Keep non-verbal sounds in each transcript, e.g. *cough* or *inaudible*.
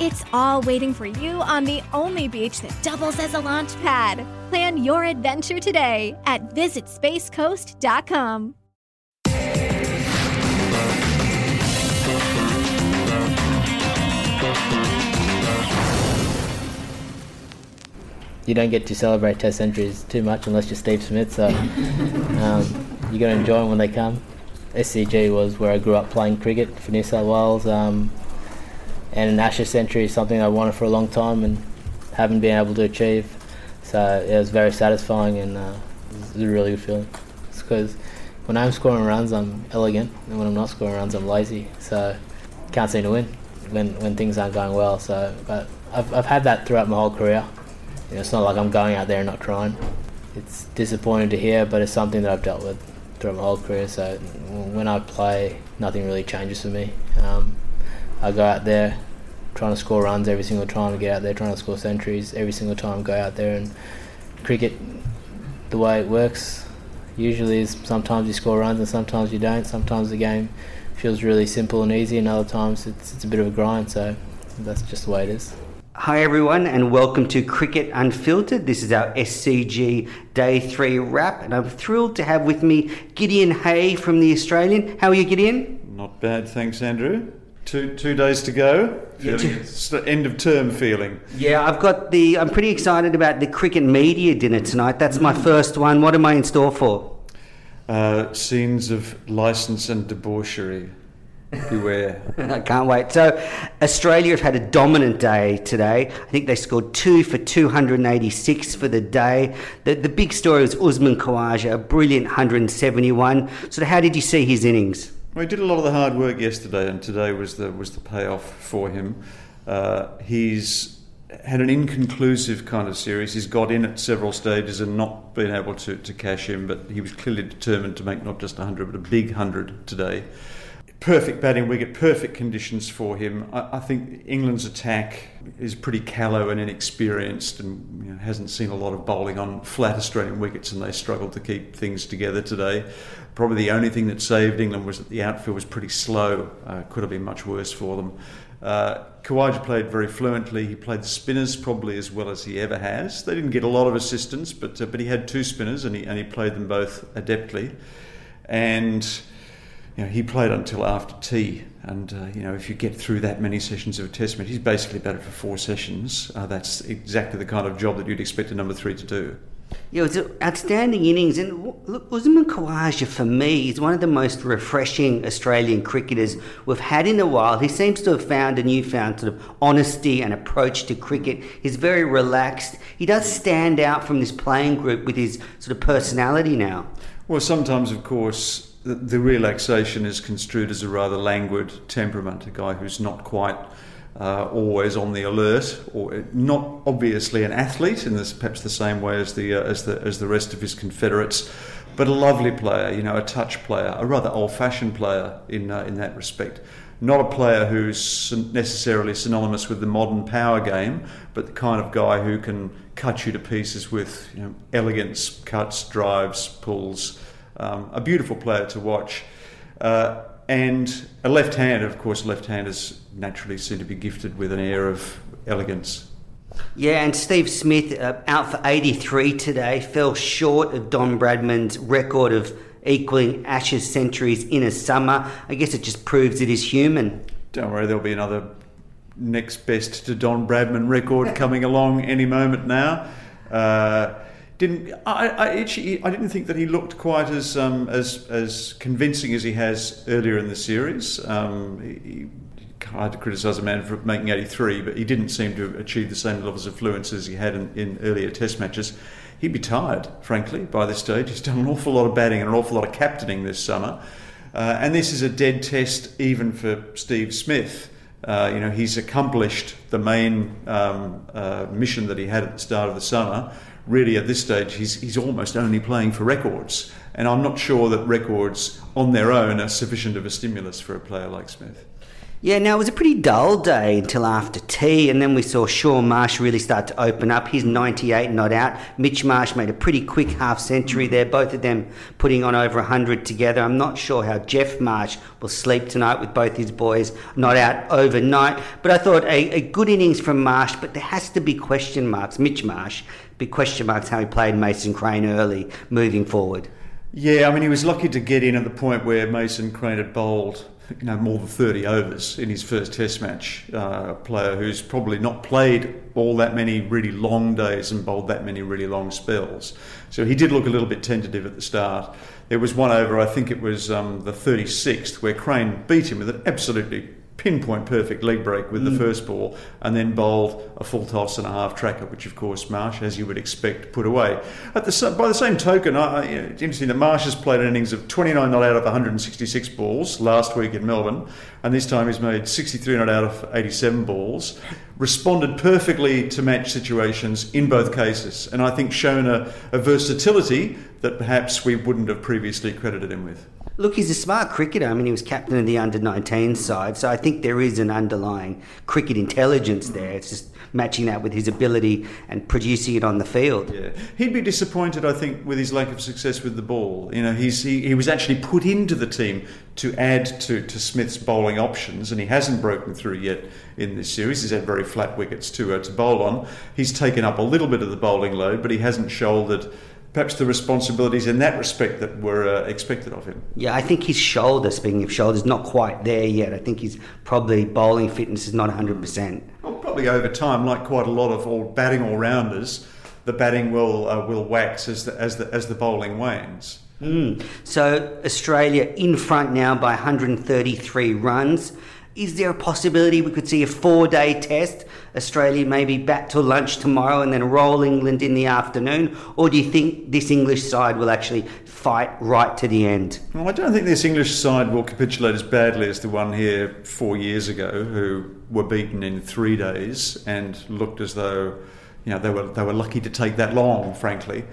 It's all waiting for you on the only beach that doubles as a launch pad. Plan your adventure today at visitspacecoast.com. you don't get to celebrate Test centuries too much unless you're Steve Smith. So *laughs* um, you got to enjoy them when they come. SCG was where I grew up playing cricket for New South Wales, um, and an Ashes century is something I wanted for a long time and haven't been able to achieve. So it was very satisfying and uh, it was a really good feeling. It's because when I'm scoring runs, I'm elegant, and when I'm not scoring runs, I'm lazy. So can't seem to win when when things aren't going well. So, but I've I've had that throughout my whole career. You know, it's not like I'm going out there and not trying. It's disappointing to hear, but it's something that I've dealt with throughout my whole career. So when I play, nothing really changes for me. Um, I go out there trying to score runs every single time. I get out there trying to score centuries every single time. Go out there and cricket, the way it works, usually is sometimes you score runs and sometimes you don't. Sometimes the game feels really simple and easy, and other times it's, it's a bit of a grind. So that's just the way it is. Hi, everyone, and welcome to Cricket Unfiltered. This is our SCG Day 3 wrap, and I'm thrilled to have with me Gideon Haigh from The Australian. How are you, Gideon? Not bad, thanks, Andrew. Two, two days to go. Yeah, Feeling two- it's the end of term feeling. Yeah, I've got the. I'm pretty excited about the Cricket Media Dinner tonight. That's my first one. What am I in store for? Uh, scenes of license and debauchery. Beware. *laughs* I can't wait. So, Australia have had a dominant day today. I think they scored two for 286 for the day. The, the big story was Usman Khawaja, a brilliant 171. So, how did you see his innings? Well, he did a lot of the hard work yesterday, and today was the was the payoff for him. Uh, he's had an inconclusive kind of series. He's got in at several stages and not been able to, to cash in, but he was clearly determined to make not just a hundred, but a big hundred today. Perfect batting wicket, perfect conditions for him. I, I think England's attack is pretty callow and inexperienced, and you know, hasn't seen a lot of bowling on flat Australian wickets, and they struggled to keep things together today. Probably the only thing that saved England was that the outfield was pretty slow. Uh, could have been much worse for them. Uh, Khawaja played very fluently. He played the spinners probably as well as he ever has. They didn't get a lot of assistance, but uh, but he had two spinners and he and he played them both adeptly. And you know he played until after tea. And uh, you know if you get through that many sessions of a test match, he's basically batted for four sessions. Uh, that's exactly the kind of job that you'd expect a number three to do. Yeah, it was an outstanding innings. And look, Usman Khawaja, for me, is one of the most refreshing Australian cricketers we've had in a while. He seems to have found a newfound sort of honesty and approach to cricket. He's very relaxed. He does stand out from this playing group with his sort of personality now. Well, sometimes, of course, the relaxation is construed as a rather languid temperament, a guy who's not quite uh, always on the alert, or not obviously an athlete in this perhaps the same way as the uh, as the as the rest of his confederates, but a lovely player, you know, a touch player, a rather old-fashioned player in uh, in that respect. Not a player who's necessarily synonymous with the modern power game, but the kind of guy who can cut you to pieces with you know, elegance, cuts, drives, pulls. Um, a beautiful player to watch. Uh, and a left hand, of course, left handers naturally seem to be gifted with an air of elegance. Yeah, and Steve Smith, uh, out for 83 today, fell short of Don Bradman's record of equaling Ashes centuries in a summer. I guess it just proves it is human. Don't worry, there'll be another next best to Don Bradman record *laughs* coming along any moment now. Uh, didn't I, I, actually, I didn't think that he looked quite as um, as as convincing as he has earlier in the series. Um, he, hard to criticise a man for making 83, but he didn't seem to achieve the same levels of fluence as he had in, in earlier Test matches. He'd be tired, frankly, by this stage. He's done an awful lot of batting and an awful lot of captaining this summer, uh, and this is a dead test even for Steve Smith. Uh, you know, he's accomplished the main um, uh, mission that he had at the start of the summer really at this stage he's, he's almost only playing for records. And I'm not sure that records on their own are sufficient of a stimulus for a player like Smith. Yeah, now it was a pretty dull day until after tea, and then we saw Shaun Marsh really start to open up. He's 98 not out. Mitch Marsh made a pretty quick half century there, both of them putting on over 100 together. I'm not sure how Geoff Marsh will sleep tonight with both his boys not out overnight, but I thought a, a good innings from Marsh, but there has to be question marks. Mitch Marsh, big question marks how he played Mason Crane early moving forward. Yeah, I mean, he was lucky to get in at the point where Mason Crane had bowled you know, more than 30 overs in his first Test match. Uh, player who's probably not played all that many really long days and bowled that many really long spells. So he did look a little bit tentative at the start. There was one over, I think it was um, the 36th, where Crane beat him with an absolutely pinpoint perfect leg break with mm. the first ball and then bowled a full toss and a half tracker, which of course Marsh, as you would expect, put away. At the, by the same token, I, it's interesting that Marsh has played an innings of 29 not out of 166 balls last week in Melbourne, and this time he's made 63 not out of 87 balls. Responded perfectly to match situations in both cases, and I think shown a, a versatility that perhaps we wouldn't have previously credited him with. Look, he's a smart cricketer. I mean, he was captain of the under 19 side, so I think there is an underlying cricket intelligence there. It's just matching that with his ability and producing it on the field. Yeah, he'd be disappointed, I think, with his lack of success with the ball. You know, he's he, he was actually put into the team to add to, to Smith's bowling options, and he hasn't broken through yet in this series. He's had very flat wickets to uh, to bowl on. He's taken up a little bit of the bowling load, but he hasn't shouldered perhaps the responsibilities in that respect that were uh, expected of him. Yeah, I think his shoulder, speaking of shoulders, not quite there yet. I think he's probably bowling fitness is not 100%. Well, probably over time, like quite a lot of all batting all rounders, the batting will uh, will wax as the, as the, as the bowling wanes. Mm. So Australia in front now by 133 runs. Is there a possibility we could see a four day test? Australia maybe back till lunch tomorrow and then roll England in the afternoon? Or do you think this English side will actually fight right to the end? Well, I don't think this English side will capitulate as badly as the one here four years ago, who were beaten in three days and looked as though you know, they, were, they were lucky to take that long, frankly.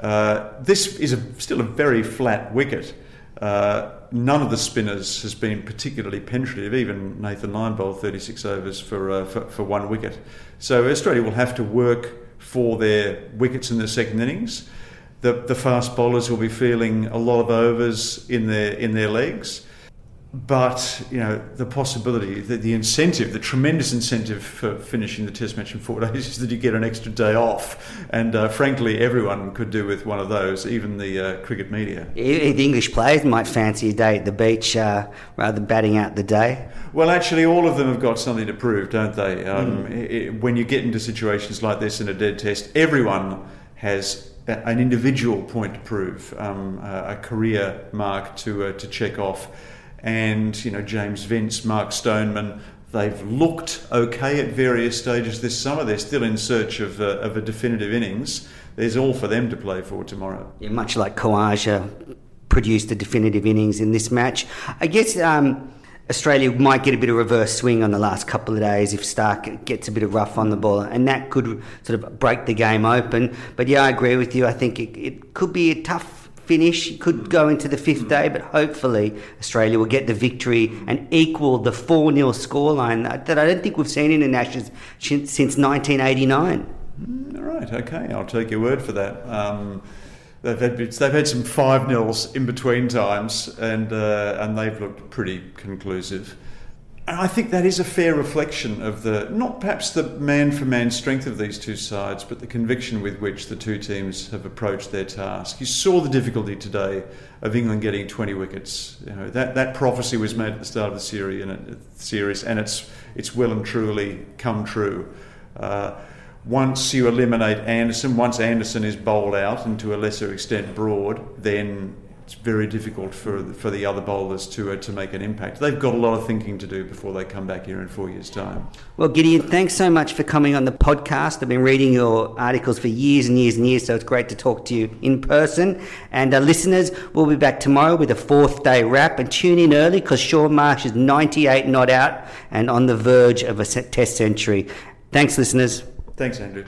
Uh, this is a, still a very flat wicket. Uh, none of the spinners has been particularly penetrative. Even Nathan Lyon bowled 36 overs for, uh, for, for one wicket. So Australia will have to work for their wickets in the second innings. The, the fast bowlers will be feeling a lot of overs in their in their legs but you know the possibility, the, the incentive, the tremendous incentive for finishing the Test match in four *laughs* days is that you get an extra day off, and uh, frankly, everyone could do with one of those, even the uh, cricket media. The English players might fancy a day at the beach uh, rather than batting out the day. Well, actually, all of them have got something to prove, don't they? Um, mm. it, when you get into situations like this in a dead Test, everyone has an individual point to prove, um, a a career mark to uh, to check off, and you know James Vince, Mark Stoneman. They've looked okay at various stages this summer. They're still in search of, uh, of a definitive innings. There's all for them to play for tomorrow. Yeah, much like Khawaja produced a definitive innings in this match. I guess um, Australia might get a bit of reverse swing on the last couple of days if Stark gets a bit of rough on the ball, and that could sort of break the game open. But yeah, I agree with you. I think it, it could be a tough finish. Could go into the fifth day, but hopefully Australia will get the victory and equal the 4 0 scoreline that I don't think we've seen in the Ashes since since 1989. All right, okay, I'll take your word for that. Um, they've had they've had some five nils in between times, and uh, and they've looked pretty conclusive. And I think that is a fair reflection of the not perhaps the man for man strength of these two sides, but the conviction with which the two teams have approached their task. You saw the difficulty today of England getting 20 wickets. You know that, that prophecy was made at the start of the series, and it, series, and it's it's well and truly come true. Uh, once you eliminate Anderson, once Anderson is bowled out, and to a lesser extent Broad, then it's very difficult for the, for the other bowlers to uh, to make an impact. They've got a lot of thinking to do before they come back here in four years' time. Well, Gideon, thanks so much for coming on the podcast. I've been reading your articles for years and years and years, so it's great to talk to you in person. And uh, listeners, we'll be back tomorrow with a fourth day wrap. And tune in early because Shaun Marsh is 98 not out and on the verge of a test century. Thanks, listeners. Thanks, Andrew.